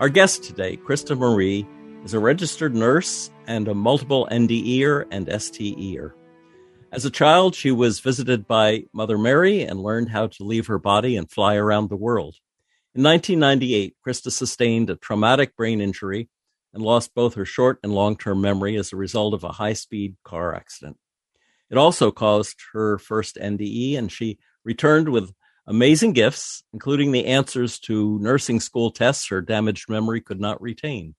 Our guest today, Krista Marie, is a registered nurse and a multiple NDEer and STEer. As a child, she was visited by Mother Mary and learned how to leave her body and fly around the world. In 1998, Krista sustained a traumatic brain injury and lost both her short and long term memory as a result of a high speed car accident. It also caused her first NDE, and she returned with amazing gifts, including the answers to nursing school tests her damaged memory could not retain.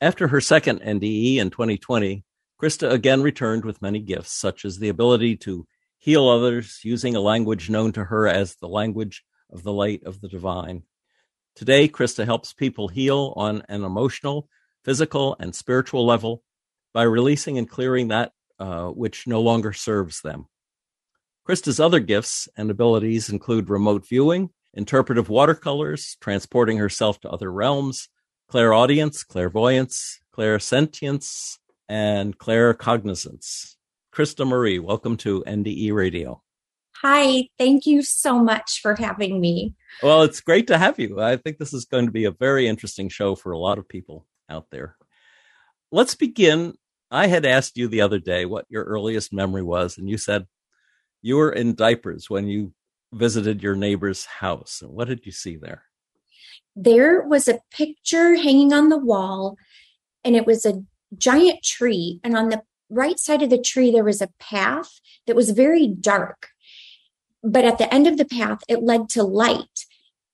After her second NDE in 2020, Krista again returned with many gifts, such as the ability to heal others using a language known to her as the language of the light of the divine. Today, Krista helps people heal on an emotional, physical, and spiritual level by releasing and clearing that uh, which no longer serves them. Krista's other gifts and abilities include remote viewing, interpretive watercolors, transporting herself to other realms, clairaudience, clairvoyance, clairsentience, and claircognizance. Krista Marie, welcome to NDE Radio. Hi, thank you so much for having me. Well, it's great to have you. I think this is going to be a very interesting show for a lot of people out there. Let's begin. I had asked you the other day what your earliest memory was, and you said you were in diapers when you visited your neighbor's house. And What did you see there? There was a picture hanging on the wall, and it was a giant tree. And on the right side of the tree, there was a path that was very dark. But at the end of the path, it led to light.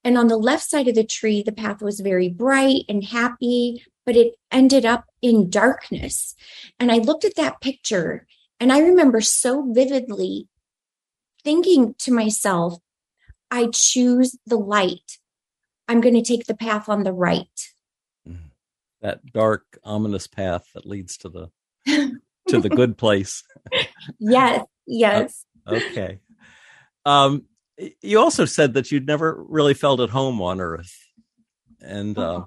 And on the left side of the tree, the path was very bright and happy, but it ended up in darkness. And I looked at that picture and I remember so vividly thinking to myself, I choose the light. I'm going to take the path on the right. Mm-hmm. That dark, ominous path that leads to the to the good place. yes, yes. okay. Um, you also said that you'd never really felt at home on Earth, and uh,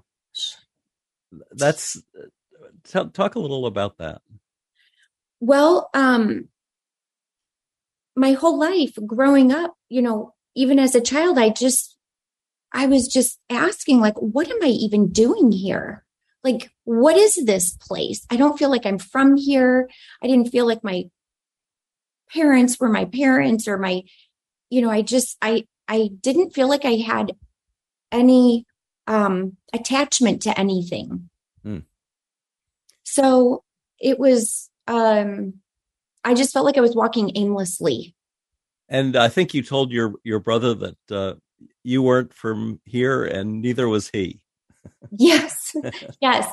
that's t- talk a little about that. Well, um, my whole life growing up, you know, even as a child, I just, I was just asking, like, what am I even doing here? Like, what is this place? I don't feel like I'm from here. I didn't feel like my parents were my parents or my, you know, I just, I, I didn't feel like I had any um attachment to anything. Hmm. So it was um I just felt like I was walking aimlessly. And I think you told your your brother that uh, you weren't from here, and neither was he. yes, yes.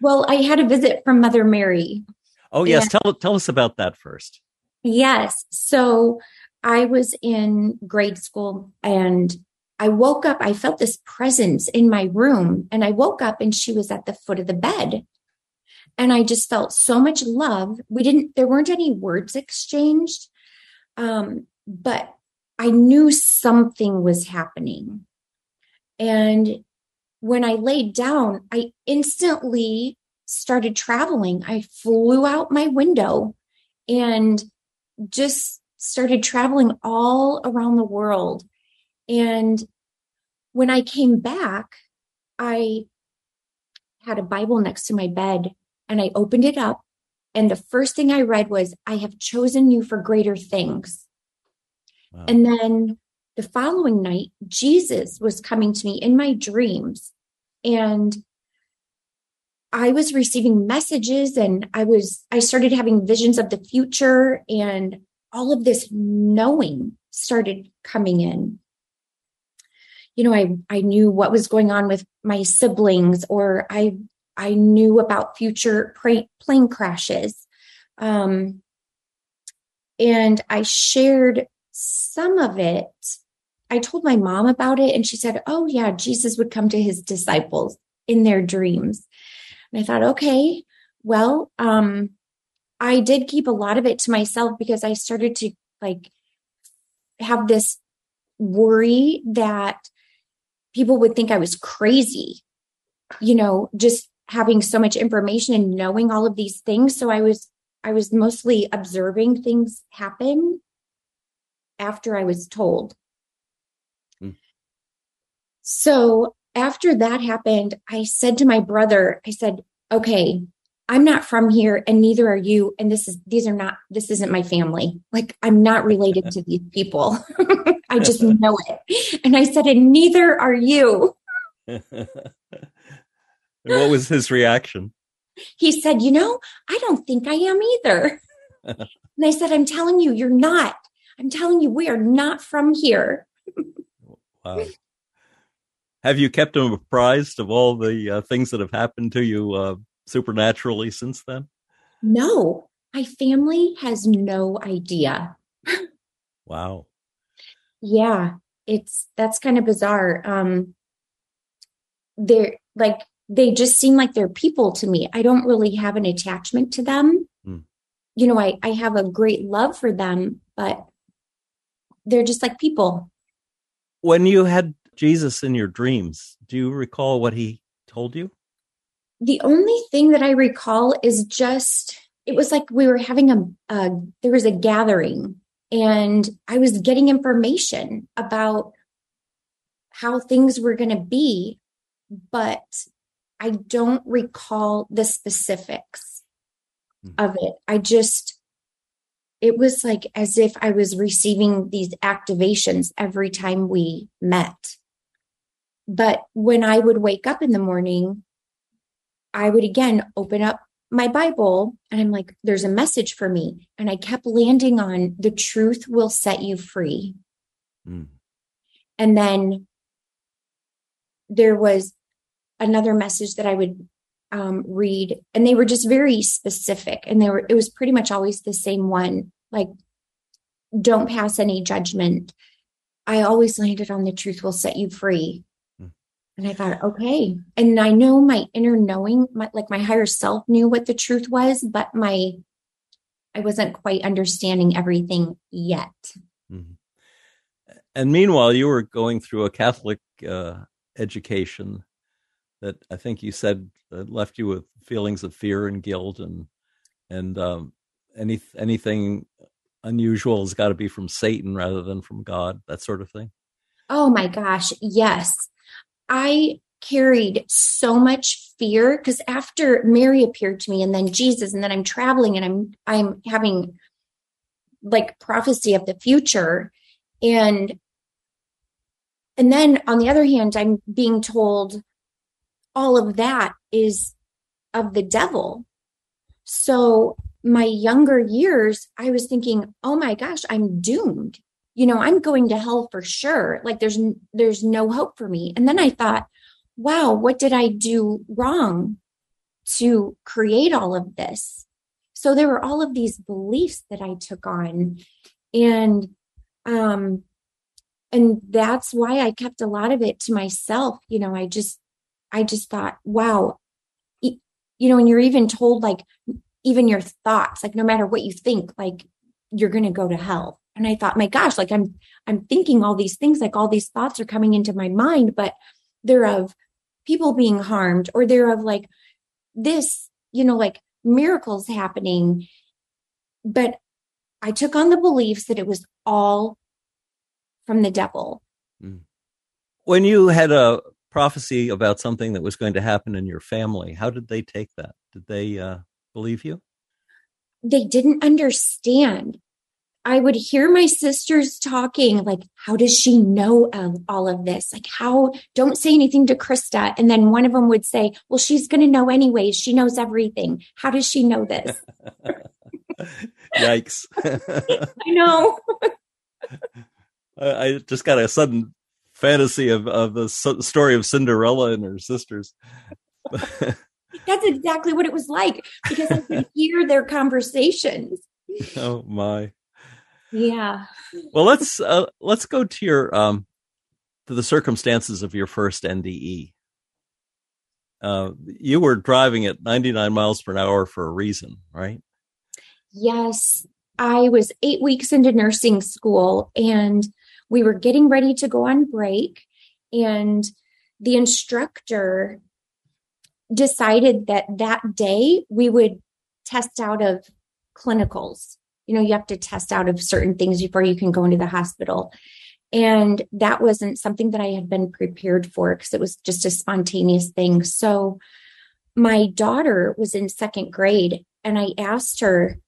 Well, I had a visit from Mother Mary. Oh yes, and, tell tell us about that first. Yes, so I was in grade school, and I woke up. I felt this presence in my room, and I woke up, and she was at the foot of the bed and I just felt so much love. We didn't, there weren't any words exchanged, um, but I knew something was happening. And when I laid down, I instantly started traveling. I flew out my window and just started traveling all around the world. And when I came back, I had a Bible next to my bed and I opened it up. And the first thing I read was, I have chosen you for greater things. Wow. And then the following night, Jesus was coming to me in my dreams. And I was receiving messages and I was, I started having visions of the future and all of this knowing started coming in. You know, I, I knew what was going on with my siblings, or I I knew about future plane crashes. Um, and I shared some of it I told my mom about it and she said, Oh, yeah, Jesus would come to his disciples in their dreams. And I thought, okay, well, um, I did keep a lot of it to myself because I started to like have this worry that people would think I was crazy, you know, just having so much information and knowing all of these things. So I was, I was mostly observing things happen after I was told. Mm. So after that happened, I said to my brother, I said, okay, I'm not from here and neither are you. And this is, these are not, this isn't my family. Like I'm not related to these people. I just know it. And I said, and neither are you. what was his reaction? He said, you know, I don't think I am either. and I said, I'm telling you, you're not. I'm telling you, we are not from here. wow. Have you kept him apprised of all the uh, things that have happened to you uh, supernaturally since then? No, my family has no idea. wow. Yeah, it's that's kind of bizarre. Um they're like they just seem like they're people to me. I don't really have an attachment to them. Mm. You know, I I have a great love for them, but they're just like people. When you had Jesus in your dreams, do you recall what he told you? the only thing that I recall is just it was like we were having a, a there was a gathering and I was getting information about how things were going to be, but I don't recall the specifics mm-hmm. of it. I just, it was like as if I was receiving these activations every time we met. But when I would wake up in the morning, I would again open up my Bible and I'm like, there's a message for me. And I kept landing on the truth will set you free. Mm. And then there was another message that I would um, read, and they were just very specific. And they were, it was pretty much always the same one like, don't pass any judgment. I always landed on the truth will set you free. And I thought, okay. And I know my inner knowing, my, like my higher self knew what the truth was, but my, I wasn't quite understanding everything yet. Mm-hmm. And meanwhile, you were going through a Catholic uh, education that I think you said uh, left you with feelings of fear and guilt and, and, um, any, anything unusual has got to be from Satan rather than from God, that sort of thing. Oh my gosh. Yes. I carried so much fear because after Mary appeared to me and then Jesus and then I'm traveling and I'm I'm having like prophecy of the future and and then on the other hand I'm being told all of that is of the devil. So my younger years I was thinking, "Oh my gosh, I'm doomed." you know i'm going to hell for sure. Like there's there's no hope for me. And then i thought wow what did i do wrong to create all of this? So there were all of these beliefs that i took on. And um and that's why i kept a lot of it to myself. You know i just i just thought wow you know and you're even told like even your thoughts like no matter what you think like you're going to go to hell and I thought, my gosh, like I'm, I'm thinking all these things, like all these thoughts are coming into my mind, but they're of people being harmed or they're of like this, you know, like miracles happening. But I took on the beliefs that it was all from the devil. Mm. When you had a prophecy about something that was going to happen in your family, how did they take that? Did they uh, believe you? They didn't understand. I would hear my sisters talking, like, how does she know all of this? Like, how, don't say anything to Krista. And then one of them would say, well, she's going to know anyways. She knows everything. How does she know this? Yikes. I know. I just got a sudden fantasy of, of the story of Cinderella and her sisters. That's exactly what it was like because I could hear their conversations. Oh my. Yeah. Well, let's uh, let's go to your um, to the circumstances of your first NDE. Uh, you were driving at 99 miles per hour for a reason, right? Yes. I was eight weeks into nursing school and we were getting ready to go on break. And the instructor decided that that day we would test out of clinicals. You know, you have to test out of certain things before you can go into the hospital. And that wasn't something that I had been prepared for because it was just a spontaneous thing. So my daughter was in second grade and I asked her,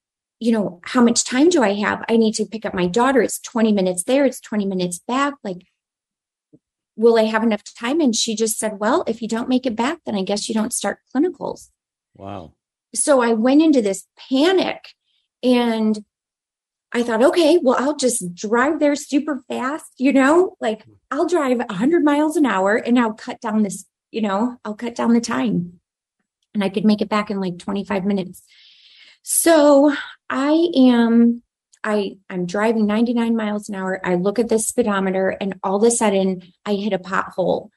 you know, how much time do I have? I need to pick up my daughter. It's 20 minutes there, it's 20 minutes back. Like, will I have enough time? And she just said, well, if you don't make it back, then I guess you don't start clinicals. Wow. So I went into this panic and I thought, okay, well, I'll just drive there super fast, you know, like I'll drive 100 miles an hour and I'll cut down this, you know, I'll cut down the time and I could make it back in like 25 minutes. So I am, I, I'm driving 99 miles an hour. I look at the speedometer and all of a sudden I hit a pothole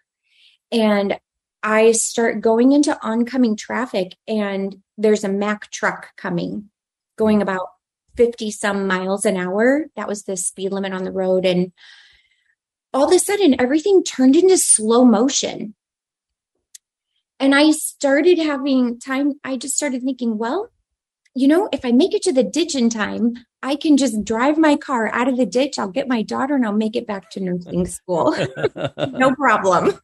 and I start going into oncoming traffic and there's a Mack truck coming going mm. about 50 some miles an hour. That was the speed limit on the road. And all of a sudden, everything turned into slow motion. And I started having time. I just started thinking, well, you know, if I make it to the ditch in time, I can just drive my car out of the ditch. I'll get my daughter and I'll make it back to nursing school. no problem.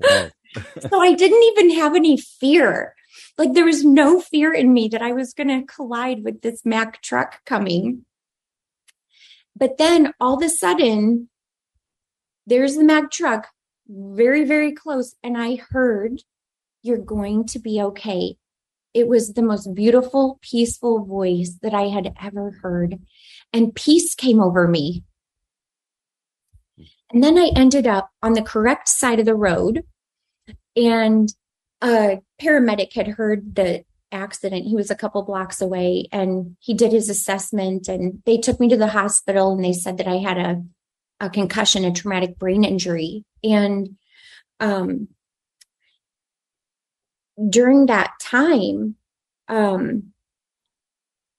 so I didn't even have any fear. Like there was no fear in me that I was going to collide with this Mack truck coming. But then all of a sudden, there's the Mack truck very, very close. And I heard, You're going to be okay. It was the most beautiful, peaceful voice that I had ever heard. And peace came over me. And then I ended up on the correct side of the road. And a paramedic had heard the accident. He was a couple blocks away and he did his assessment and they took me to the hospital and they said that I had a, a concussion, a traumatic brain injury. And um, during that time, um,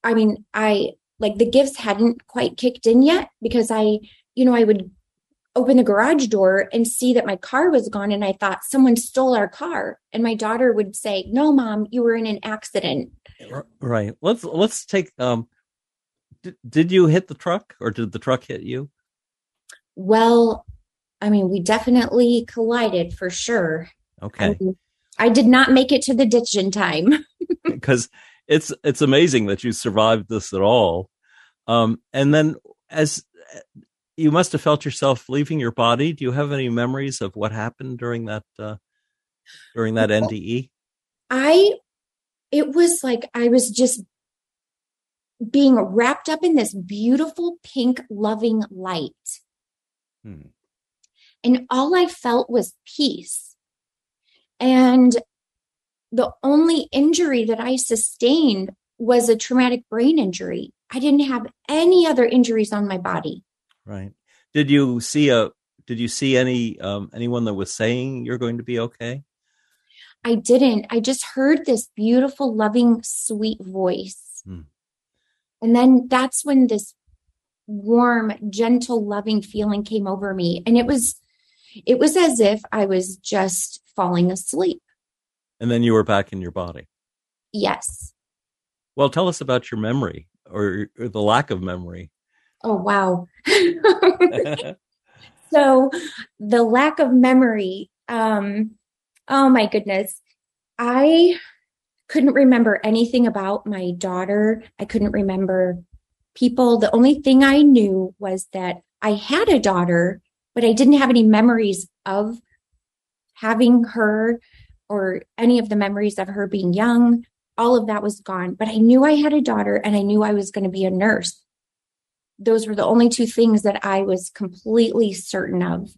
I mean, I like the gifts hadn't quite kicked in yet because I, you know, I would open the garage door and see that my car was gone and I thought someone stole our car. And my daughter would say no mom you were in an accident. Right. Let's let's take um did, did you hit the truck or did the truck hit you? Well I mean we definitely collided for sure. Okay. I, mean, I did not make it to the ditch in time because it's it's amazing that you survived this at all um and then as you must have felt yourself leaving your body. Do you have any memories of what happened during that uh, during that NDE? I it was like I was just being wrapped up in this beautiful pink loving light. Hmm. And all I felt was peace. And the only injury that I sustained was a traumatic brain injury. I didn't have any other injuries on my body. Right. Did you see a did you see any um anyone that was saying you're going to be okay? I didn't. I just heard this beautiful, loving, sweet voice. Hmm. And then that's when this warm, gentle, loving feeling came over me. And it was it was as if I was just falling asleep. And then you were back in your body. Yes. Well, tell us about your memory or, or the lack of memory Oh, wow. so the lack of memory, um, oh my goodness. I couldn't remember anything about my daughter. I couldn't remember people. The only thing I knew was that I had a daughter, but I didn't have any memories of having her or any of the memories of her being young. All of that was gone. But I knew I had a daughter and I knew I was going to be a nurse those were the only two things that I was completely certain of.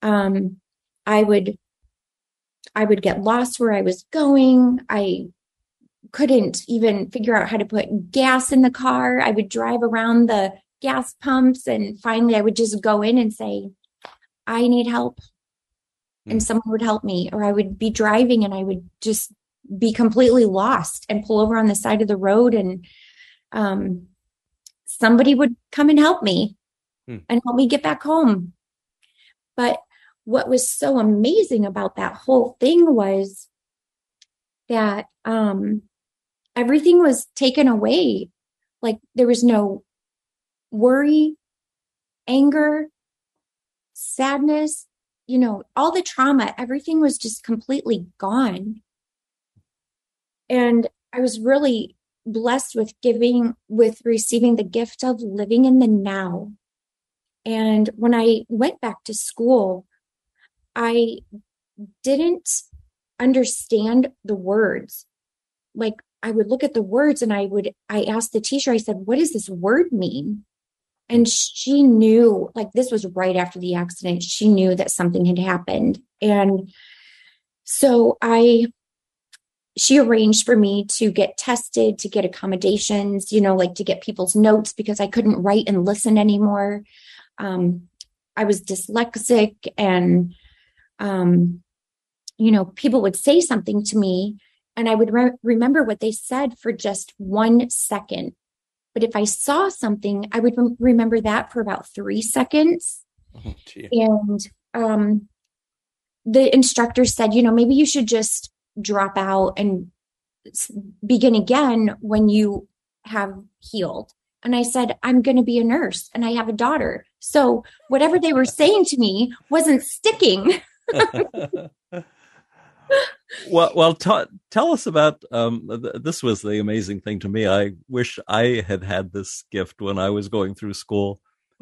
Um, I would, I would get lost where I was going. I couldn't even figure out how to put gas in the car. I would drive around the gas pumps. And finally, I would just go in and say, I need help. And Mm. someone would help me, or I would be driving and I would just be completely lost and pull over on the side of the road and um, somebody would come and help me Hmm. and help me get back home. But what was so amazing about that whole thing was that um, everything was taken away. Like there was no worry, anger, sadness, you know, all the trauma, everything was just completely gone. And I was really blessed with giving, with receiving the gift of living in the now. And when I went back to school, I didn't understand the words. Like I would look at the words and I would, I asked the teacher, I said, what does this word mean? And she knew, like, this was right after the accident. She knew that something had happened. And so I, she arranged for me to get tested, to get accommodations, you know, like to get people's notes because I couldn't write and listen anymore. Um, I was dyslexic and, um, you know, people would say something to me and I would re- remember what they said for just one second. But if I saw something, I would rem- remember that for about three seconds. Oh. And um, the instructor said, you know, maybe you should just drop out and begin again when you have healed. And I said, I'm going to be a nurse and I have a daughter. So whatever they were saying to me wasn't sticking. well, well, ta tell us about. Um, th- this was the amazing thing to me. I wish I had had this gift when I was going through school.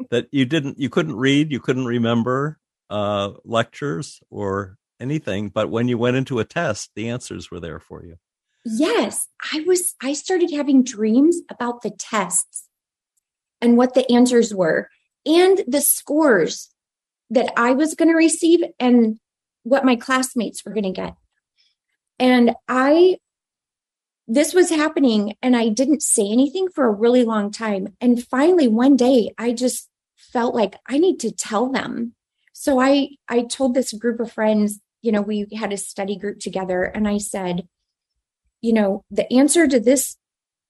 That you didn't, you couldn't read, you couldn't remember uh, lectures or anything, but when you went into a test, the answers were there for you. Yes, I was, I started having dreams about the tests and what the answers were and the scores that I was going to receive and what my classmates were going to get. And I, this was happening and I didn't say anything for a really long time. And finally, one day, I just felt like I need to tell them. So I, I told this group of friends, you know, we had a study group together and I said, you know, the answer to this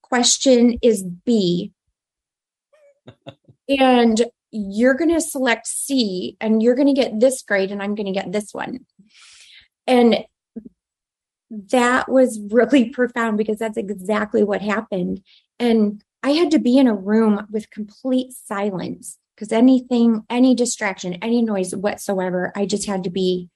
question is B. and you're going to select C and you're going to get this grade and I'm going to get this one. And that was really profound because that's exactly what happened. And I had to be in a room with complete silence because anything, any distraction, any noise whatsoever, I just had to be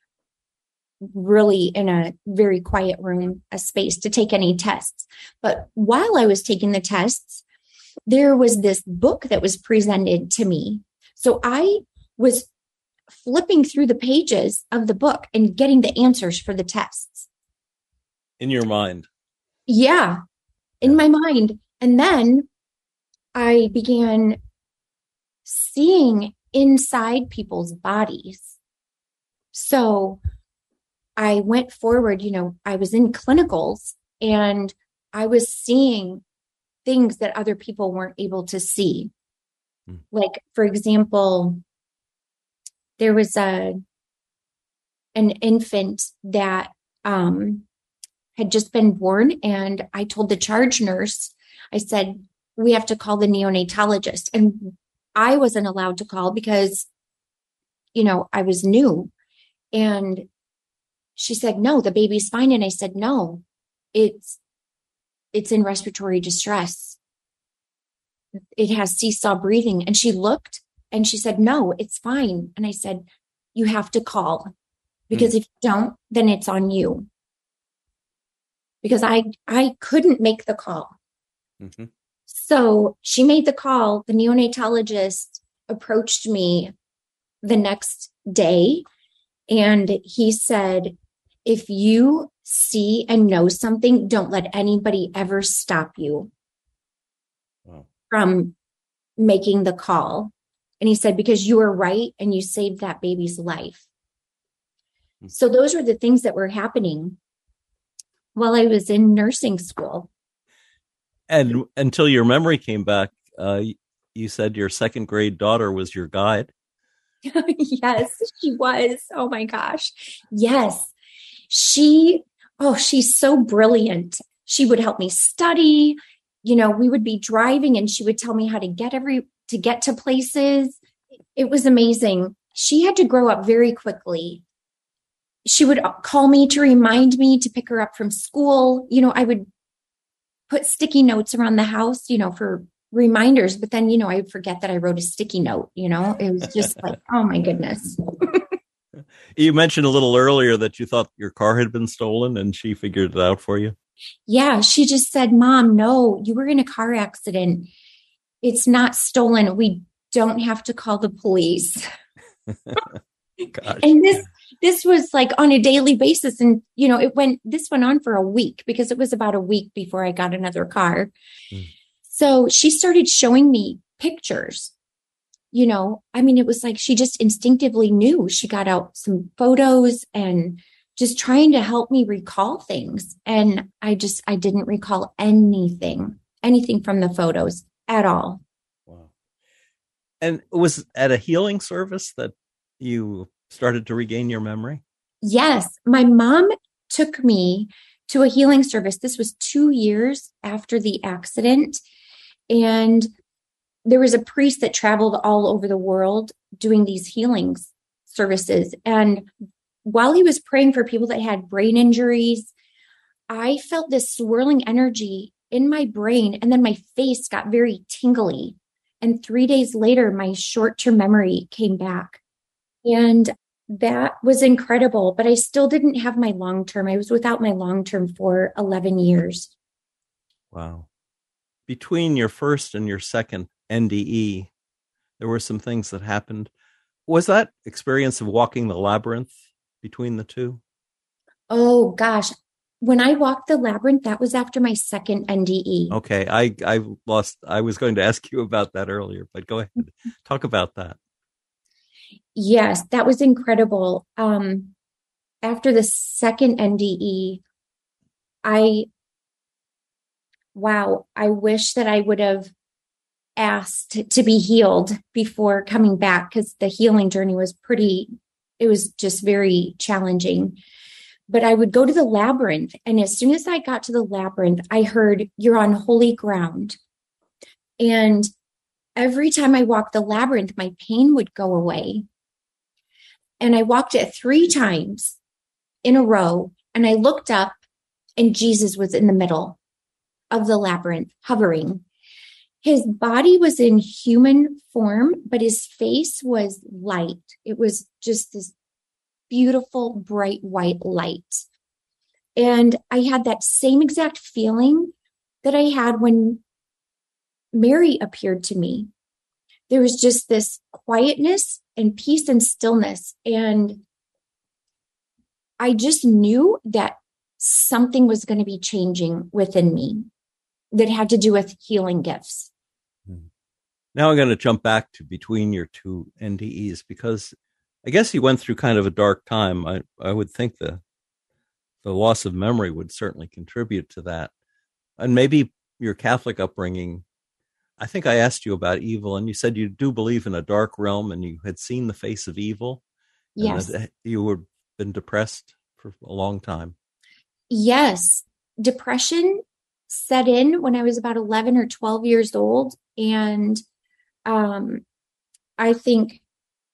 really in a very quiet room, a space to take any tests. But while I was taking the tests, there was this book that was presented to me. So I was flipping through the pages of the book and getting the answers for the tests. In your mind. Yeah, in my mind. And then I began seeing inside people's bodies. So I went forward, you know, I was in clinicals and I was seeing things that other people weren't able to see. Hmm. Like, for example, there was a an infant that um, had just been born, and I told the charge nurse, I said, we have to call the neonatologist. And I wasn't allowed to call because, you know, I was new. And she said, no, the baby's fine. And I said, no, it's, it's in respiratory distress. It has seesaw breathing. And she looked and she said, no, it's fine. And I said, you have to call because mm. if you don't, then it's on you. Because I, I couldn't make the call. hmm So she made the call. The neonatologist approached me the next day and he said, if you see and know something, don't let anybody ever stop you Wow. from making the call. And he said, because you were right and you saved that baby's life. Hmm. So those were the things that were happening while I was in nursing school. And until your memory came back, uh, you said your second grade daughter was your guide. yes, she was. Oh my gosh. Yes. She, oh, she's so brilliant. She would help me study. You know, we would be driving and she would tell me how to get every, to get to places. It was amazing. She had to grow up very quickly. She would call me to remind me to pick her up from school. You know, I would put sticky notes around the house, you know, for reminders, but then, you know, I would forget that I wrote a sticky note, you know, it was just like, oh my goodness. you mentioned a little earlier that you thought your car had been stolen and she figured it out for you. Yeah. She just said, Mom, no, you were in a car accident. It's not stolen. We don't have to call the police. and this this was like on a daily basis and you know it went this went on for a week because it was about a week before i got another car mm. So she started showing me pictures. You know, I mean, it was like she just instinctively knew. She got out some photos and just trying to help me recall things. And I just, I didn't recall anything, anything from the photos at all. Wow. And it was at a healing service that you started to regain your memory? Yes. My mom took me to a healing service. This was two years after the accident. And there was a priest that traveled all over the world doing these healings services. And while he was praying for people that had brain injuries, I felt this swirling energy in my brain. And then my face got very tingly. And three days later, my short term memory came back. And that was incredible. But I still didn't have my long term. I was without my long term for 11 years. Wow between your first and your second NDE, there were some things that happened. Was that experience of walking the labyrinth between the two? Oh gosh. When I walked the labyrinth, that was after my second NDE. Okay. I, I lost, I was going to ask you about that earlier, but go ahead. Talk about that. Yes, that was incredible. Um, after the second NDE, I wow, I wish that I would have asked to be healed before coming back because the healing journey was pretty, it was just very challenging. But I would go to the labyrinth. And as soon as I got to the labyrinth, I heard, You're on holy ground. And every time I walked the labyrinth, my pain would go away. And I walked it three times in a row. And I looked up, and Jesus was in the middle of the labyrinth hovering. His body was in human form, but his face was light. It was just this beautiful, bright white light. And I had that same exact feeling that I had when Mary appeared to me. There was just this quietness and peace and stillness. And I just knew that something was going to be changing within me that had to do with healing gifts. Hmm. Now I'm going to jump back to between your two NDEs because I guess you went through kind of a dark time. I, I would think the the loss of memory would certainly contribute to that. And maybe your Catholic upbringing. I think I asked you about evil, and you said you do believe in a dark realm, and you had seen the face of evil. Yes, you were been depressed for a long time. Yes, depression set in when I was about 11 or 12 years old. And um, I think,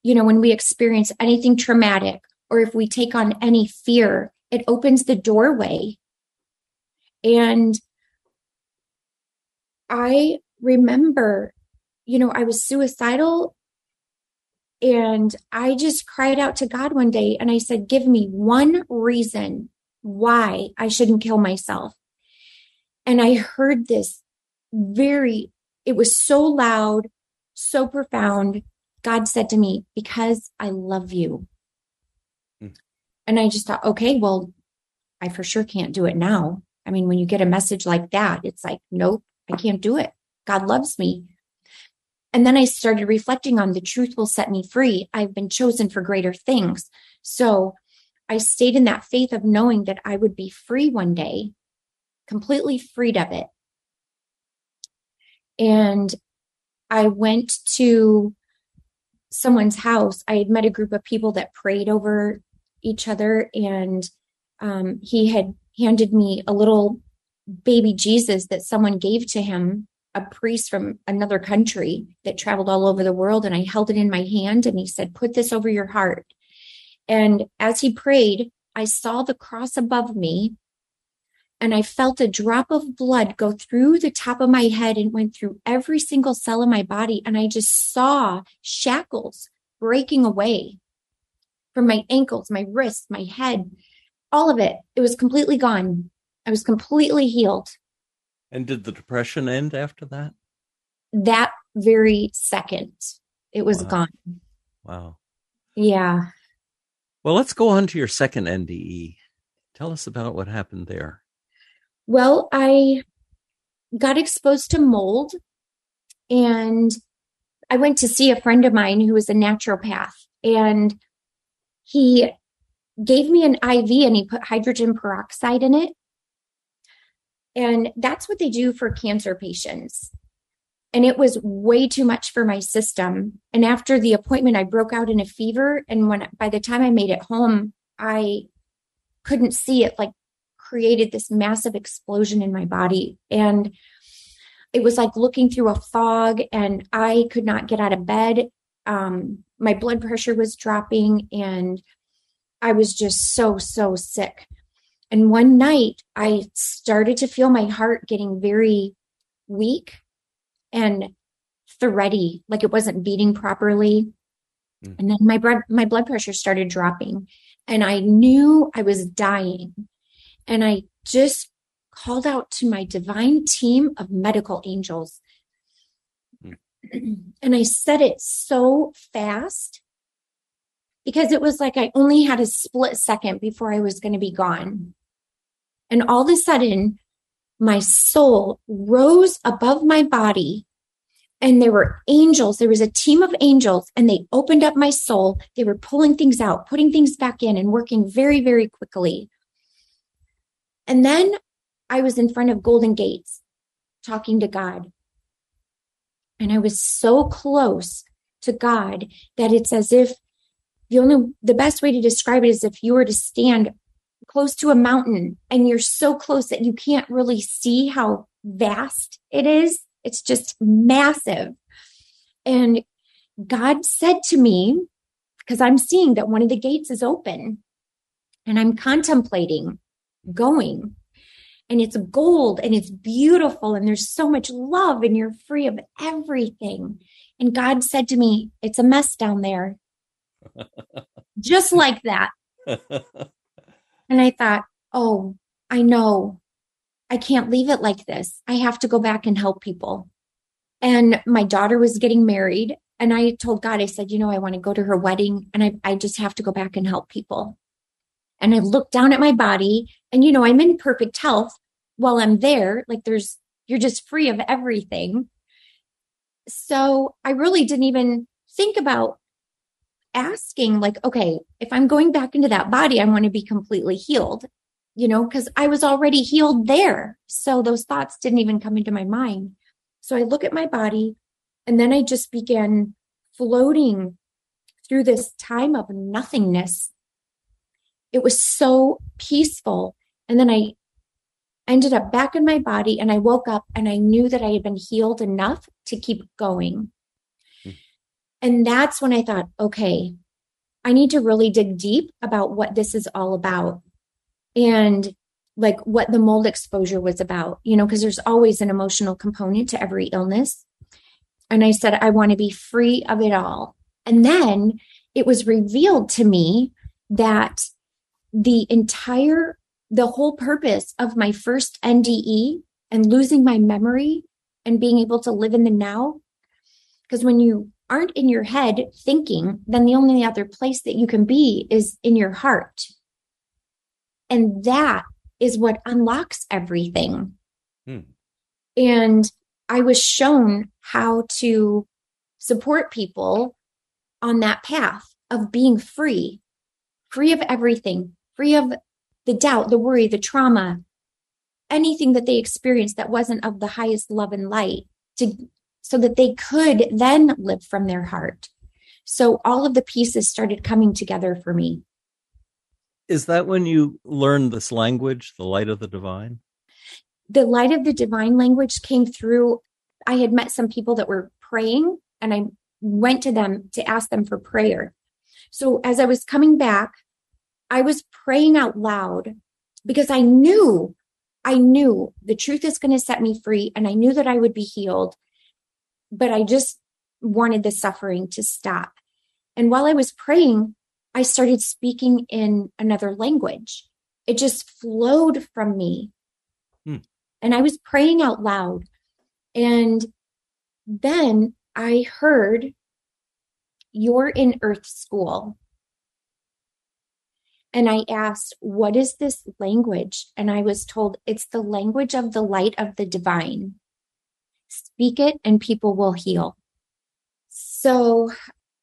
you know, when we experience anything traumatic or if we take on any fear, it opens the doorway. And I remember, you know, I was suicidal and I just cried out to God one day and I said, Give me one reason why I shouldn't kill myself. And I heard this very, it was so loud, so profound. God said to me, Because I love you. Mm. And I just thought, okay, well, I for sure can't do it now. I mean, when you get a message like that, it's like, nope, I can't do it. God loves me. And then I started reflecting on the truth will set me free. I've been chosen for greater things. So I stayed in that faith of knowing that I would be free one day completely freed of it. And I went to someone's house. I had met a group of people that prayed over each other, and um, he had handed me a little baby Jesus that someone gave to him, a priest from another country that traveled all over the world. And I held it in my hand, and he said, Put this over your heart. And as he prayed, I saw the cross above me and I felt a drop of blood go through the top of my head and went through every single cell in my body. And I just saw shackles breaking away from my ankles, my wrists, my head, all of it. It was completely gone. I was completely healed. And did the depression end after that? That very second, it was Wow. gone. Wow. Yeah. Well, let's go on to your second NDE. Tell us about what happened there. Well, I got exposed to mold and I went to see a friend of mine who was a naturopath and he gave me an IV and he put hydrogen peroxide in it. And that's what they do for cancer patients. And it was way too much for my system. And after the appointment, I broke out in a fever. And when by the time I made it home, I couldn't see it like created this massive explosion in my body. And it was like looking through a fog, and I could not get out of bed. Um, my blood pressure was dropping, and I was just so, so sick. And one night, I started to feel my heart getting very weak and thready, like it wasn't beating properly. Mm. And then my blood, my blood pressure started dropping, and I knew I was dying. And I just called out to my divine team of medical angels. And I said it so fast because it was like I only had a split second before I was going to be gone. And all of a sudden, my soul rose above my body. And there were angels. There was a team of angels, and they opened up my soul. They were pulling things out, putting things back in, and working very, very quickly. And then I was in front of Golden Gates talking to God. And I was so close to God that it's as if the only, the best way to describe it is if you were to stand close to a mountain and you're so close that you can't really see how vast it is. It's just massive. And God said to me, because I'm seeing that one of the gates is open and I'm contemplating going and it's gold and it's beautiful and there's so much love and you're free of everything. And God said to me, It's a mess down there. Just like that. And I thought, Oh, I know. I can't leave it like this. I have to go back and help people. And my daughter was getting married. And I told God, I said, You know, I want to go to her wedding and I, I just have to go back and help people. And I looked down at my body and, you know, I'm in perfect health while I'm there. Like there's, you're just free of everything. So I really didn't even think about asking, like, okay, if I'm going back into that body, I want to be completely healed, you know, because I was already healed there. So those thoughts didn't even come into my mind. So I look at my body and then I just began floating through this time of nothingness. It was so peaceful. And then I ended up back in my body and I woke up and I knew that I had been healed enough to keep going. And that's when I thought, okay, I need to really dig deep about what this is all about and like what the mold exposure was about, you know, because there's always an emotional component to every illness. And I said, I want to be free of it all. And then it was revealed to me that the entire the whole purpose of my first NDE and losing my memory and being able to live in the now. Because when you aren't in your head thinking, then the only other place that you can be is in your heart. And that is what unlocks everything. Hmm. And I was shown how to support people on that path of being free, free of everything, free of the doubt, the worry, the trauma, anything that they experienced that wasn't of the highest love and light to so that they could then live from their heart. So all of the pieces started coming together for me. Is that when you learned this language, the light of the divine? The light of the divine language came through. I had met some people that were praying, and I went to them to ask them for prayer. So as I was coming back, I was praying out loud because I knew, I knew the truth is going to set me free and I knew that I would be healed. But I just wanted the suffering to stop. And while I was praying, I started speaking in another language. It just flowed from me. Hmm. And I was praying out loud. And then I heard, You're in Earth School. And I asked, What is this language? And I was told, It's the language of the light of the divine. Speak it and people will heal. So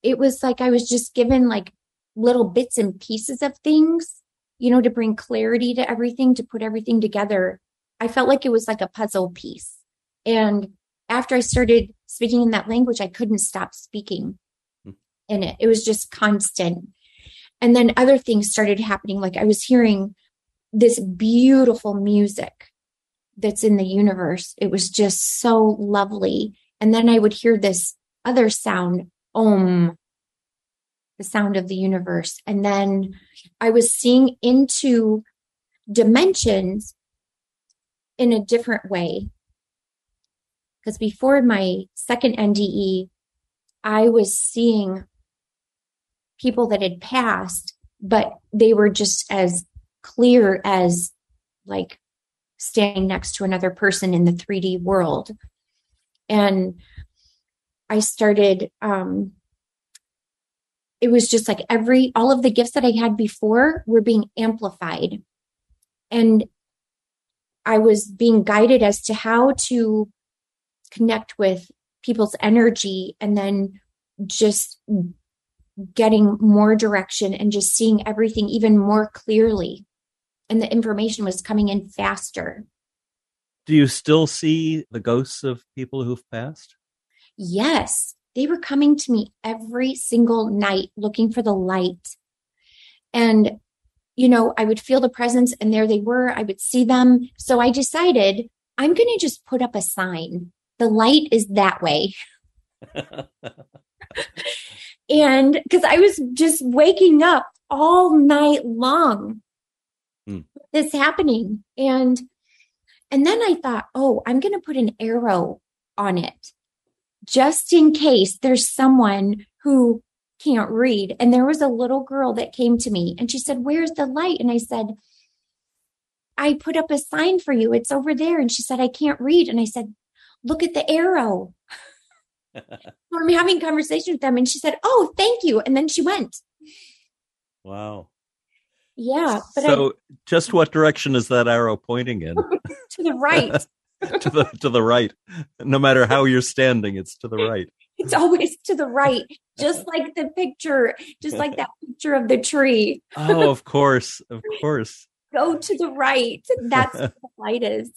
it was like I was just given like little bits and pieces of things, you know, to bring clarity to everything, to put everything together. I felt like it was like a puzzle piece. And after I started speaking in that language, I couldn't stop speaking hmm. in it. It was just constant. And then other things started happening. Like I was hearing this beautiful music that's in the universe. It was just so lovely. And then I would hear this other sound, om, the sound of the universe. And then I was seeing into dimensions in a different way. Because before my second NDE, I was seeing people that had passed, but they were just as clear as like standing next to another person in the 3D world. And I started, um, it was just like every, all of the gifts that I had before were being amplified. And I was being guided as to how to connect with people's energy and then just getting more direction and just seeing everything even more clearly. And the information was coming in faster. Do you still see the ghosts of people who've passed? Yes, they were coming to me every single night looking for the light. And, you know, I would feel the presence and there they were. I would see them. So I decided I'm going to just put up a sign. The light is that way. and because I was just waking up all night long, hmm. this happening. And, and then I thought, oh, I'm going to put an arrow on it just in case there's someone who can't read. And there was a little girl that came to me and she said, Where's the light? And I said, I put up a sign for you. It's over there. And she said, I can't read. And I said, Look at the arrow. I'm having conversation with them. And she said, Oh, thank you. And then she went. Wow. Yeah. But so I, just what direction is that arrow pointing in? to the right. to the to the right. No matter how you're standing, it's to the right. It's always to the right, just like the picture, just like that picture of the tree. oh, of course, of course. Go to the right. That's what the light is.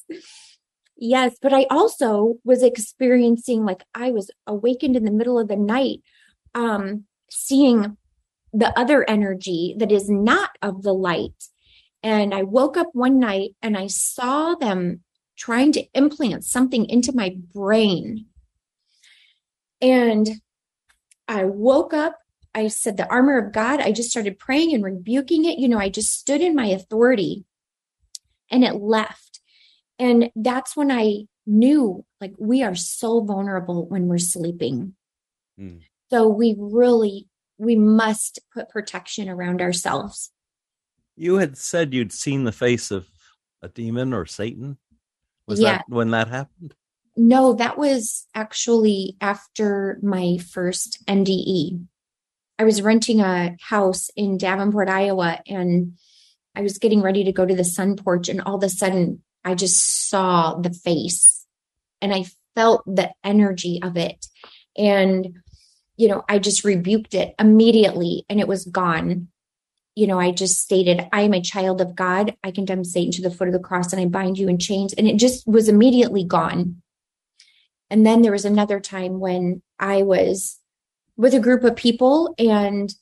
Yes, but I also was experiencing like I was awakened in the middle of the night, um, seeing the other energy that is not of the light. And I woke up one night and I saw them trying to implant something into my brain. And I woke up. I said, the armor of God. I just started praying and rebuking it. You know, I just stood in my authority and it left. And that's when I knew like we are so vulnerable when we're sleeping. Mm. So we really, we must put protection around ourselves. You had said you'd seen the face of a demon or Satan. Was yeah. that when that happened? No, that was actually after my first NDE. I was renting a house in Davenport, Iowa, and I was getting ready to go to the sun porch, and all of a sudden, I just saw the face and I felt the energy of it. And, you know, I just rebuked it immediately and it was gone you know, I just stated, I am a child of God. I condemn Satan to the foot of the cross and I bind you in chains. And it just was immediately gone. And then there was another time when I was with a group of people and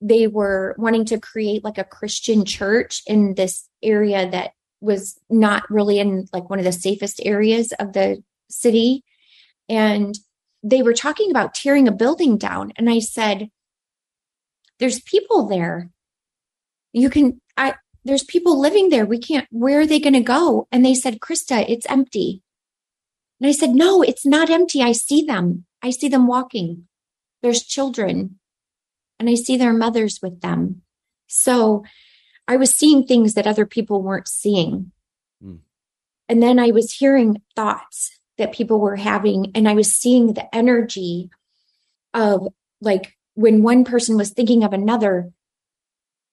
they were wanting to create like a Christian church in this area that was not really in like one of the safest areas of the city. And they were talking about tearing a building down. And I said, There's people there. You can, I, there's people living there. We can't, where are they going to go? And they said, Christa, it's empty. And I said, No, it's not empty. I see them. I see them walking. There's children and I see their mothers with them. So I was seeing things that other people weren't seeing. Mm. And then I was hearing thoughts that people were having, and I was seeing the energy of like when one person was thinking of another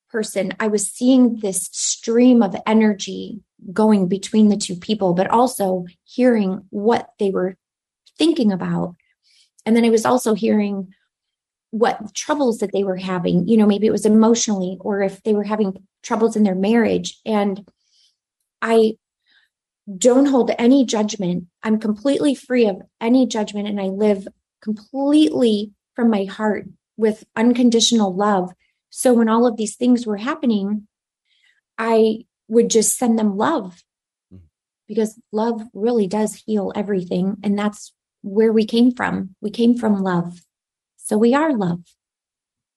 person, I was seeing this stream of energy going between the two people, but also hearing what they were thinking about. And then I was also hearing what troubles that they were having you know maybe it was emotionally or if they were having troubles in their marriage and i don't hold any judgment. I'm completely free of any judgment and i live completely from my heart with unconditional love. So when all of these things were happening i would just send them love. Mm. because love really does heal everything and that's where we came from. We came from love. So we are love.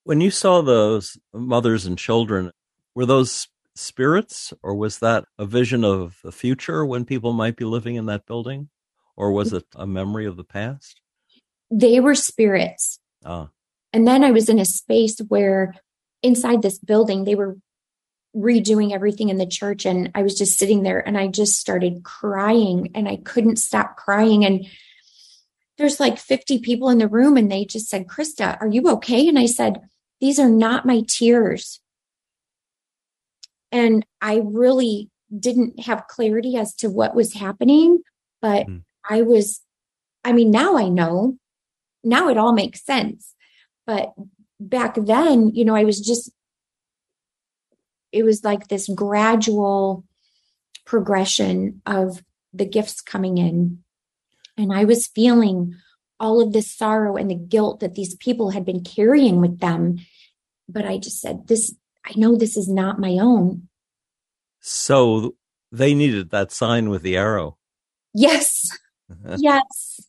When you saw those mothers and children, were those spirits or was that a vision of the future when people might be living in that building? Or was it a memory of the past? They were spirits. Ah. And then I was in a space where inside this building, they were redoing everything in the church. And I was just sitting there and I just started crying and I couldn't stop crying. And there's like 50 people in the room and they just said, Christa, are you okay? And I said, these are not my tears. And I really didn't have clarity as to what was happening, but mm. I was, I mean, now I know, now it all makes sense. But back then, you know, I was just, it was like this gradual progression of the gifts coming in and I was feeling all of this sorrow and the guilt that these people had been carrying with them. But I just said, This, I know this is not my own. So they needed that sign with the arrow. Yes. yes.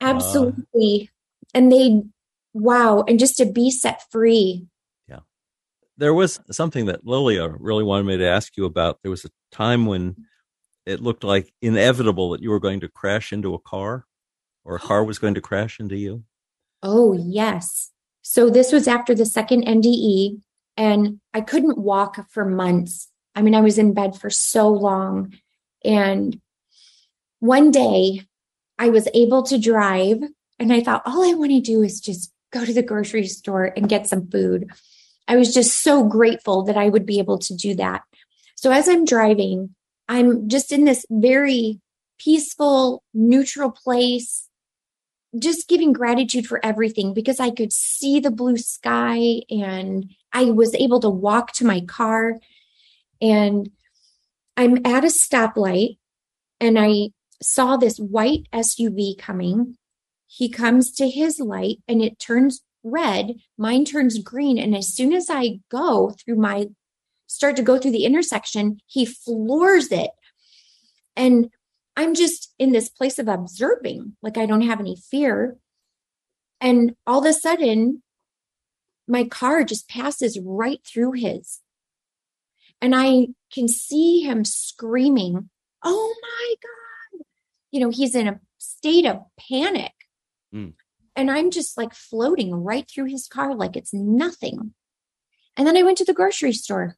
Absolutely. Uh, and they, wow. And just to be set free. Yeah. There was something that Lilia really wanted me to ask you about. There was a time when it looked like inevitable that you were going to crash into a car or a car was going to crash into you? Oh, yes. So this was after the second NDE, and I couldn't walk for months. I mean, I was in bed for so long. And one day I was able to drive, and I thought, all I want to do is just go to the grocery store and get some food. I was just so grateful that I would be able to do that. So as I'm driving, I'm just in this very peaceful, neutral place, just giving gratitude for everything because I could see the blue sky and I was able to walk to my car. And I'm at a stoplight and I saw this white SUV coming. He comes to his light and it turns red. Mine turns green. And as soon as I go through my start to go through the intersection, he floors it. And I'm just in this place of observing, like I don't have any fear. And all of a sudden, my car just passes right through his. And I can see him screaming, Oh my God. You know, he's in a state of panic. Mm. And I'm just like floating right through his car like it's nothing. And then I went to the grocery store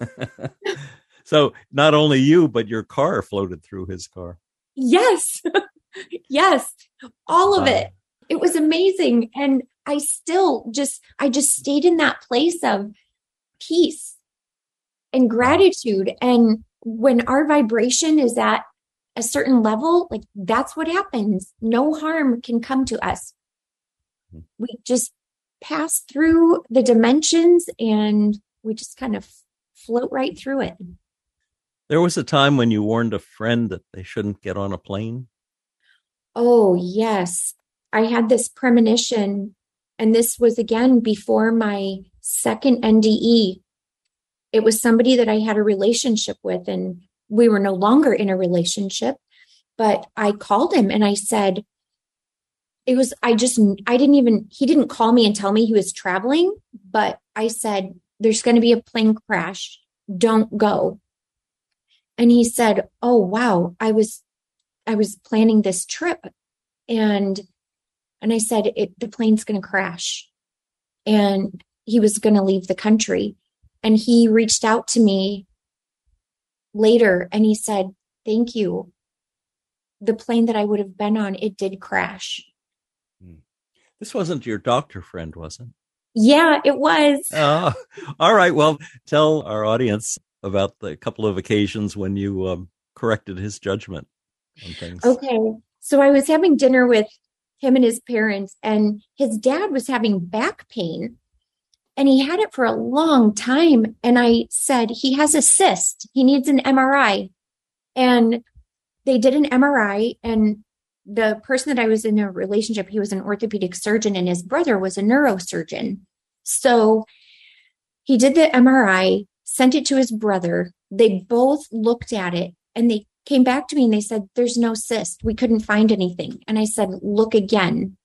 so not only you, but your car floated through his car. Yes. yes. All of wow. it. It was amazing. And I still just, I just stayed in that place of peace and gratitude. And when our vibration is at a certain level, like that's what happens. No harm can come to us. Hmm. We just pass through the dimensions and we just kind of float right through it. There was a time when you warned a friend that they shouldn't get on a plane. Oh, yes. I had this premonition, and this was again before my second NDE. It was somebody that I had a relationship with, and we were no longer in a relationship. But I called him and I said, it was, I just, I didn't even, he didn't call me and tell me he was traveling, but I said, there's going to be a plane crash. Don't go. And he said, Oh, wow. I was, I was planning this trip and, and I said, it, the plane's going to crash and he was going to leave the country. And he reached out to me later and he said, Thank you. The plane that I would have been on, it did crash. Hmm. This wasn't your doctor friend, was it? Yeah, it was. Oh, all right. Well, tell our audience about the couple of occasions when you um, corrected his judgment on things. Okay. So I was having dinner with him and his parents, and his dad was having back pain. And he had it for a long time. And I said, he has a cyst. He needs an MRI. And they did an MRI. And the person that I was in a relationship, he was an orthopedic surgeon, and his brother was a neurosurgeon. So he did the MRI, sent it to his brother. They both looked at it and they came back to me and they said, There's no cyst. We couldn't find anything. And I said, Look again.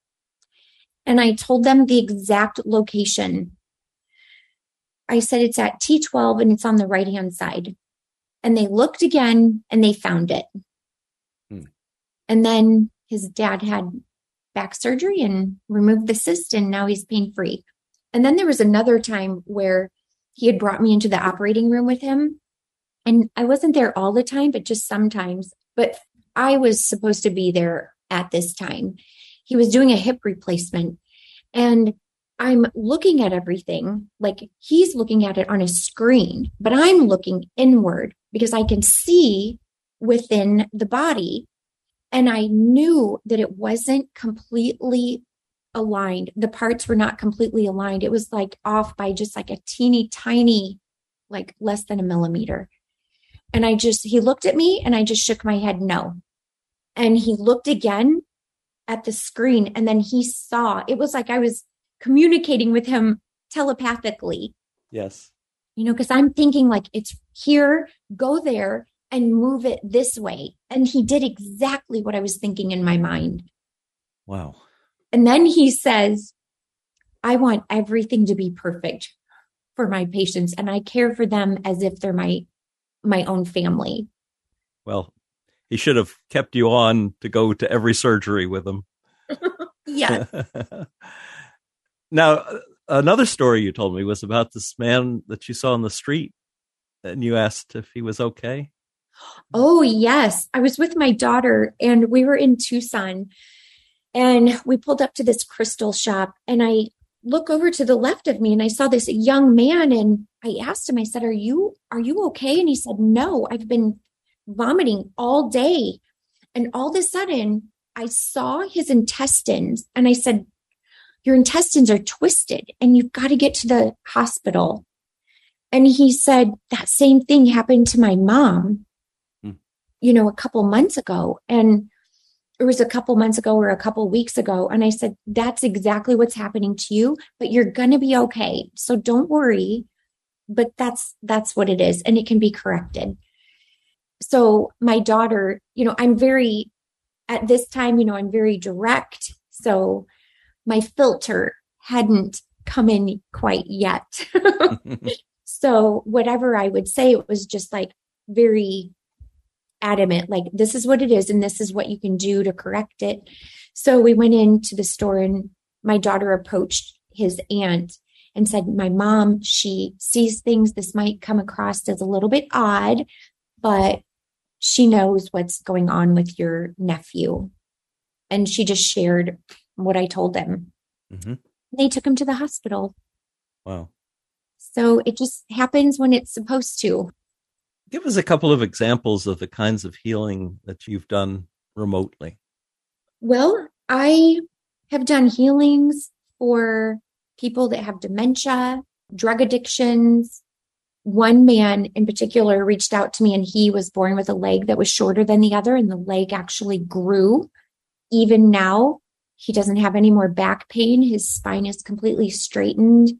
And I told them the exact location. I said, It's at T12 and it's on the right hand side. And they looked again and they found it. Hmm. And then his dad had back surgery and removed the cyst, and now he's pain free. And then there was another time where he had brought me into the operating room with him. And I wasn't there all the time, but just sometimes. But I was supposed to be there at this time. He was doing a hip replacement. And I'm looking at everything like he's looking at it on a screen, but I'm looking inward because I can see within the body. And I knew that it wasn't completely aligned. The parts were not completely aligned. It was like off by just like a teeny tiny, like less than a millimeter. And I just, he looked at me and I just shook my head no. And he looked again at the screen and then he saw it was like I was communicating with him telepathically. Yes. You know, because I'm thinking like it's here, go there and move it this way. And he did exactly what I was thinking in my mind. Wow. And then he says, I want everything to be perfect for my patients and I care for them as if they're my my own family. Well, he should have kept you on to go to every surgery with him. yeah. now, uh, another story you told me was about this man that you saw on the street and you asked if he was okay. Oh, yes. I was with my daughter and we were in Tucson and we pulled up to this crystal shop and I look over to the left of me and I saw this young man and I asked him, I said, Are you are you okay? And he said, No, I've been vomiting all day. And all of a sudden I saw his intestines and I said, Your intestines are twisted and you've got to get to the hospital. And he said, That same thing happened to my mom, hmm. you know, a couple months ago. And it was a couple months ago or a couple weeks ago. And I said, that's exactly what's happening to you, but you're going to be okay. So don't worry. But that's, that's what it is. And it can be corrected. So my daughter, you know, I'm very, at this time, you know, I'm very direct. So my filter hadn't come in quite yet. so whatever I would say, it was just like very adamant like this is what it is and this is what you can do to correct it. So we went into the store and my daughter approached his aunt and said my mom she sees things. This might come across as a little bit odd but she knows what's going on with your nephew. And she just shared what i told them. Mm-hmm. they took him to the hospital. Wow. So it just happens when it's supposed to Give us a couple of examples of the kinds of healing that you've done remotely. Well, I have done healings for people that have dementia, drug addictions. One man in particular reached out to me and he was born with a leg that was shorter than the other, and the leg actually grew even now, he doesn't have any more back pain. His spine is completely straightened.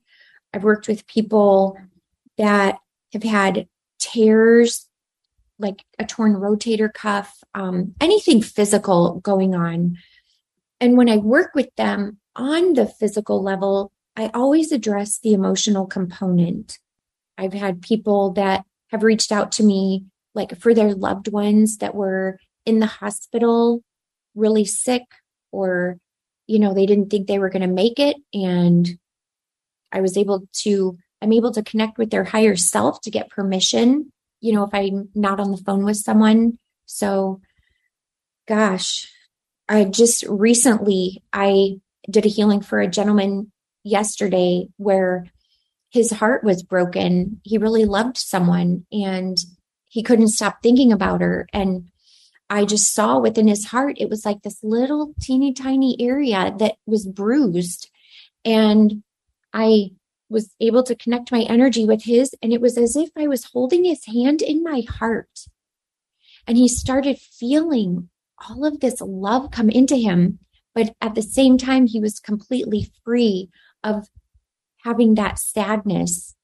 I've worked with people that have had tears, like a torn rotator cuff, um, anything physical going on. And when I work with them on the physical level, I always address the emotional component. I've had people that have reached out to me, like for their loved ones that were in the hospital, really sick, or, you know, they didn't think they were going to make it. And I was able to, I'm able to connect with their higher self to get permission, you know, if I'm not on the phone with someone. So, gosh, I just recently, I did a healing for a gentleman yesterday where his heart was broken. He really loved someone and he couldn't stop thinking about her. And I just saw within his heart, it was like this little teeny tiny area that was bruised. And I was able to connect my energy with his, and it was as if I was holding his hand in my heart. And he started feeling all of this love come into him. But at the same time, he was completely free of having that sadness,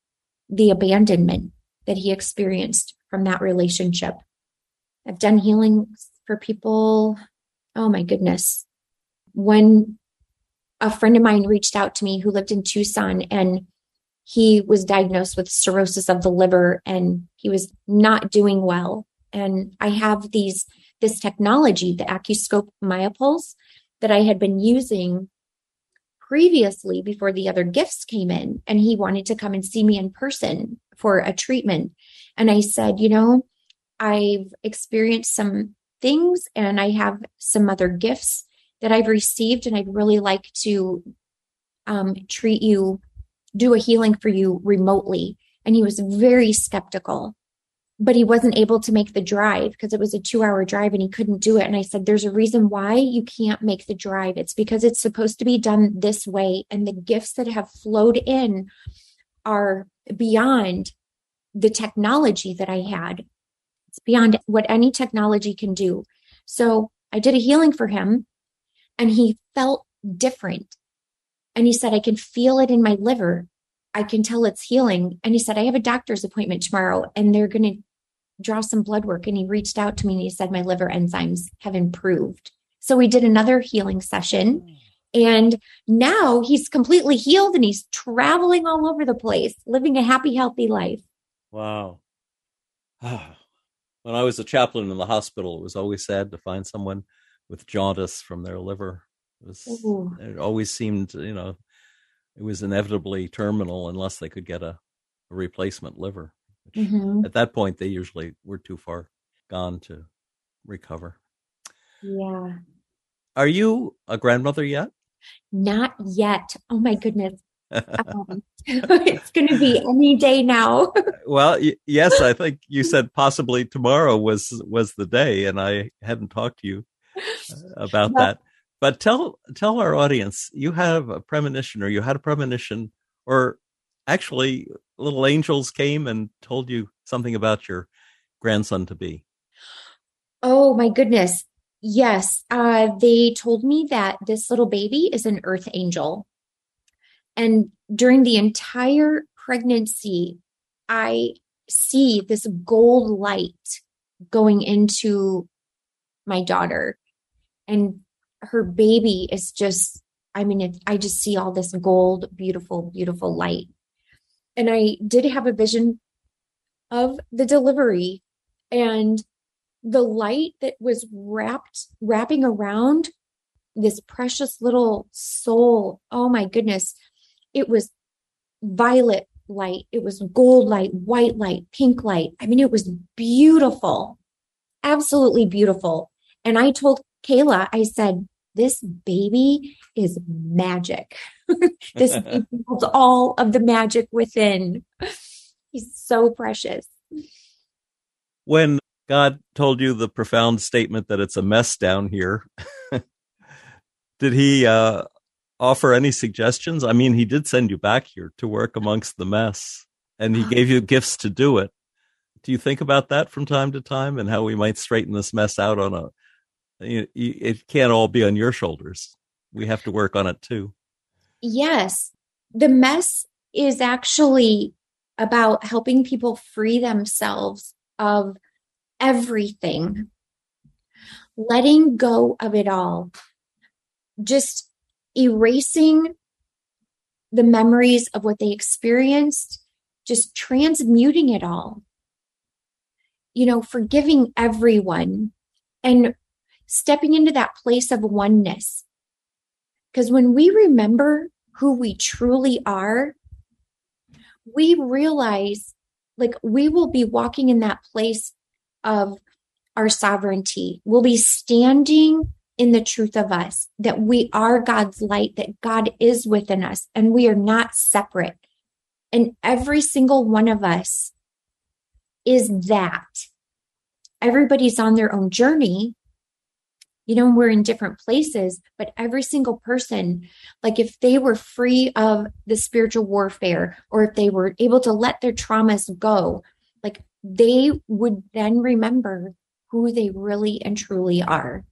the abandonment that he experienced from that relationship. I've done healings for people. Oh my goodness. When a friend of mine reached out to me who lived in Tucson and he was diagnosed with cirrhosis of the liver and he was not doing well. And I have these, this technology, the Accuscope Myopulse that I had been using previously before the other gifts came in and he wanted to come and see me in person for a treatment. And I said, you know, I've experienced some things and I have some other gifts that I've received and I'd really like to um, treat you, do a healing for you remotely. And he was very skeptical but he wasn't able to make the drive because it was a two hour drive and he couldn't do it. And I said, There's a reason why you can't make the drive. It's because it's supposed to be done this way. And the gifts that have flowed in are beyond the technology that I had. It's beyond what any technology can do. So I did a healing for him and he felt different. And he said, I can feel it in my liver. I can tell it's healing. And he said, I have a doctor's appointment tomorrow and they're going to draw some blood work. And he reached out to me and he said, My liver enzymes have improved. So we did another healing session. And now he's completely healed and he's traveling all over the place, living a happy, healthy life. Wow. When I was a chaplain in the hospital, it was always sad to find someone with jaundice from their liver. It, was, it always seemed, you know, it was inevitably terminal unless they could get a, a replacement liver. Mm-hmm. At that point, they usually were too far gone to recover. Yeah. Are you a grandmother yet? Not yet. Oh my goodness. um, it's going to be any day now. well, y- yes, I think you said possibly tomorrow was was the day, and I hadn't talked to you uh, about well, that. But tell tell our audience, you have a premonition, or you had a premonition, or actually little angels came and told you something about your grandson to be. Oh my goodness. Yes. Uh, they told me that this little baby is an earth angel. And during the entire pregnancy, I see this gold light going into my daughter. And her baby is just, I mean, it, I just see all this gold, beautiful, beautiful light and I did have a vision of the delivery and the light that was wrapped wrapping around this precious little soul. Oh my goodness. It was violet light, it was gold light, white light, pink light. I mean, it was beautiful, absolutely beautiful. And I told Kayla, I said, this baby is magic. this holds all of the magic within. He's so precious. When God told you the profound statement that it's a mess down here, did he uh, offer any suggestions? I mean, he did send you back here to work amongst the mess and he gave you gifts to do it. Do you think about that from time to time and how we might straighten this mess out on a you, it can't all be on your shoulders. We have to work on it too. Yes. The mess is actually about helping people free themselves of everything, letting go of it all, just erasing the memories of what they experienced, just transmuting it all, you know, forgiving everyone and stepping into that place of oneness. Because when we remember who we truly are, we realize like we will be walking in that place of our sovereignty. We'll be standing in the truth of us, that we are God's light, that God is within us, and we are not separate. And every single one of us is that. Everybody's on their own journey. You know, we're in different places, but every single person, like if they were free of the spiritual warfare or if they were able to let their traumas go, like they would then remember who they really and truly are.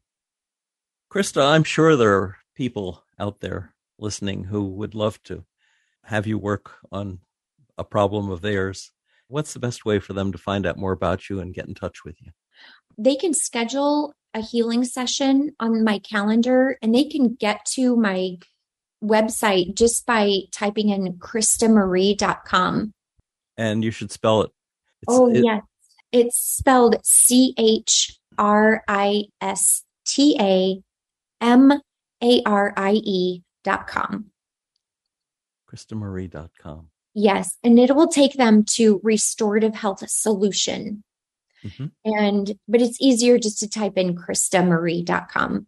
Christa, I'm sure there are people out there listening who would love to have you work on a problem of theirs. What's the best way for them to find out more about you and get in touch with you? They can schedule a healing session on my calendar and they can get to my website just by typing in christamarie.com. And you should spell it. It's, oh, it, yes. It's spelled C H R I S T A M A R I E dot com. ChristaMarie.com. Yes. And it will take them to restorative health solution. Mm-hmm. And, but it's easier just to type in ChristaMarie.com.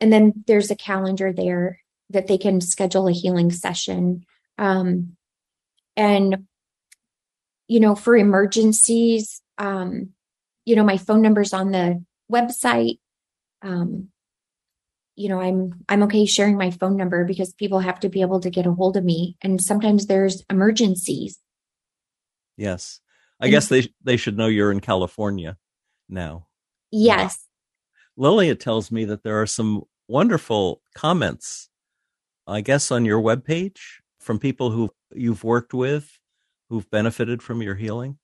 And then there's a calendar there that they can schedule a healing session. Um, and, you know, for emergencies, um, you know, my phone number's on the website. Um, you know i'm i'm okay sharing my phone number because people have to be able to get a hold of me and sometimes there's emergencies yes i guess they they should know you're in california now. Yes. Lilia tells me that there are some wonderful comments i guess on your webpage from people who you've worked with who've benefited from your healing.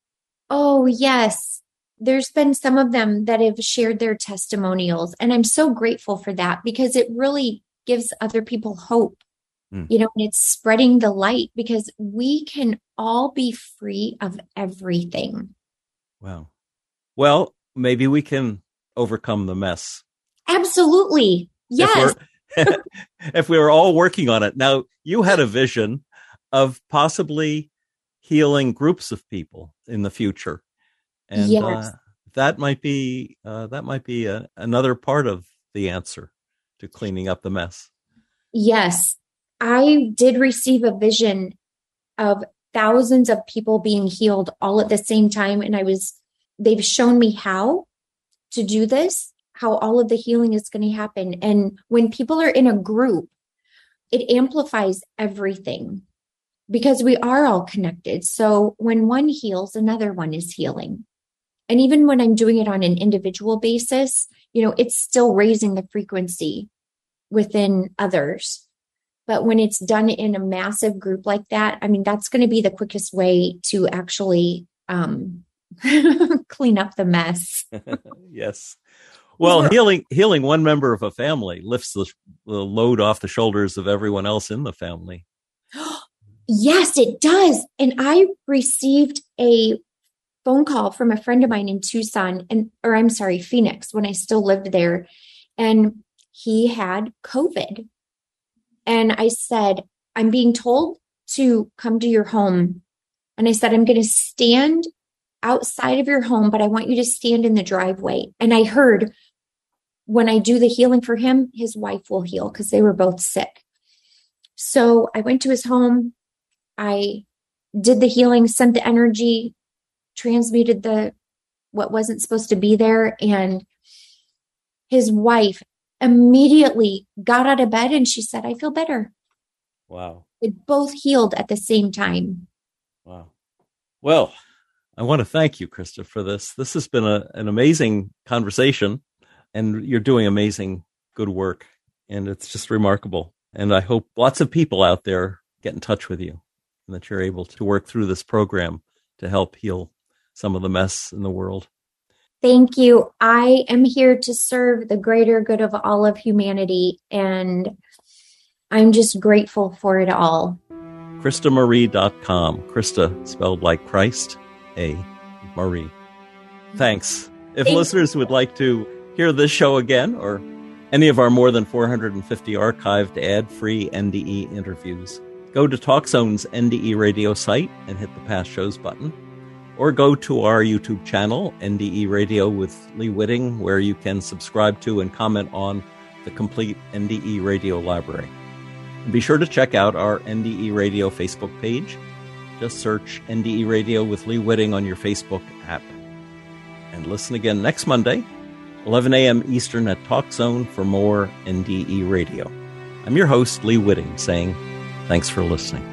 Oh yes. There's been some of them that have shared their testimonials and i'm so grateful for that because it really gives other people hope mm. you know and it's spreading the light because we can all be free of everything. Wow. Well maybe we can overcome the mess. Absolutely. Yes. if, if we were all working on it. Now you had a vision of possibly healing groups of people in the future. And yes. uh, that might be uh, that might be a, another part of the answer to cleaning up the mess. Yes, I did receive a vision of thousands of people being healed all at the same time, and I was they've shown me how to do this, how all of the healing is going to happen, and when people are in a group, it amplifies everything because we are all connected. So when one heals, another one is healing. And even when I'm doing it on an individual basis, you know, it's still raising the frequency within others. But when it's done in a massive group like that, I mean, that's going to be the quickest way to actually um, clean up the mess. yes. Well, healing healing one member of a family lifts the, the load off the shoulders of everyone else in the family. yes, it does. And I received a phone call from a friend of mine in Tucson and or I'm sorry, Phoenix when I still lived there and he had COVID. And I said, I'm being told to come to your home. And I said, I'm going to stand outside of your home, but I want you to stand in the driveway. And I heard when I do the healing for him, his wife will heal because they were both sick. So I went to his home. I did the healing, sent the energy, transmuted the what wasn't supposed to be there and his wife immediately got out of bed and she said i feel better wow It both healed at the same time wow well i want to thank you christa for this this has been a, an amazing conversation And you're doing amazing good work. And it's just remarkable. And I hope lots of people out there get in touch with you and that you're able to work through this program to help heal some of the mess in the world. Thank you. I am here to serve the greater good of all of humanity, and I'm just grateful for it all. ChristaMarie.com. Christa spelled like Christ, A. Marie. Thanks. If Thanks. listeners would like to hear this show again or any of our more than 450 archived ad free NDE interviews, go to TalkZone's NDE radio site and hit the past shows button or go to our YouTube channel, NDE Radio with Lee Witting, where you can subscribe to and comment on the complete NDE Radio library. Be sure to check out our NDE Radio Facebook page. Just search NDE Radio with Lee Witting on your Facebook app. And listen again next Monday, 11 a.m. Eastern at Talk Zone for more NDE Radio. I'm your host, Lee Witting, saying thanks for listening.